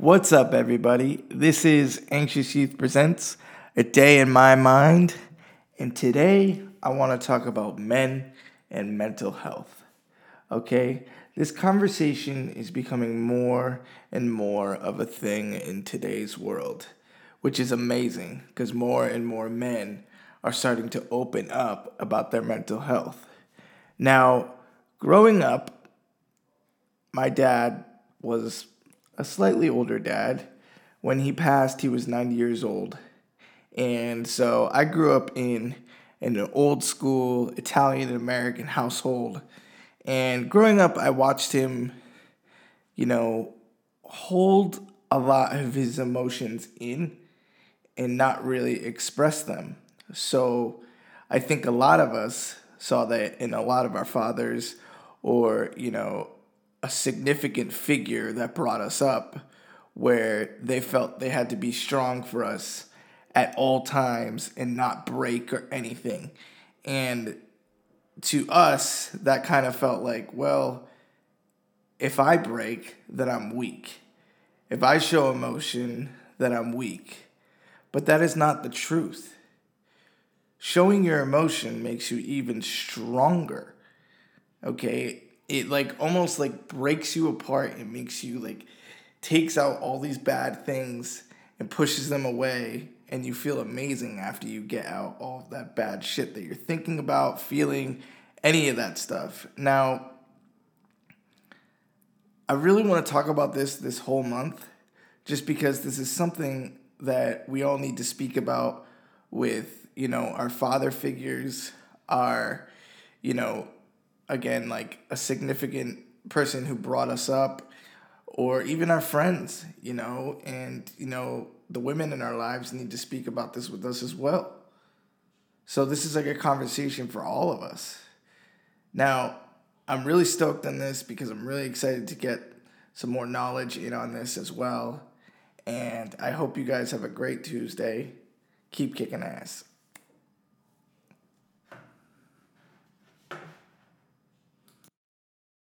What's up, everybody? This is Anxious Youth Presents A Day in My Mind, and today I want to talk about men and mental health. Okay, this conversation is becoming more and more of a thing in today's world, which is amazing because more and more men are starting to open up about their mental health. Now, growing up, my dad was a slightly older dad. When he passed, he was 90 years old. And so I grew up in, in an old school Italian American household. And growing up, I watched him, you know, hold a lot of his emotions in and not really express them. So I think a lot of us saw that in a lot of our fathers or, you know, a significant figure that brought us up where they felt they had to be strong for us at all times and not break or anything. And to us, that kind of felt like, well, if I break, then I'm weak. If I show emotion, then I'm weak. But that is not the truth. Showing your emotion makes you even stronger. Okay? It like almost like breaks you apart and makes you like takes out all these bad things and pushes them away and you feel amazing after you get out all of that bad shit that you're thinking about, feeling, any of that stuff. Now, I really want to talk about this this whole month just because this is something that we all need to speak about with, you know, our father figures, our, you know, again like a significant person who brought us up or even our friends, you know, and you know, the women in our lives need to speak about this with us as well. So this is like a conversation for all of us. Now, I'm really stoked on this because I'm really excited to get some more knowledge in on this as well. And I hope you guys have a great Tuesday. Keep kicking ass.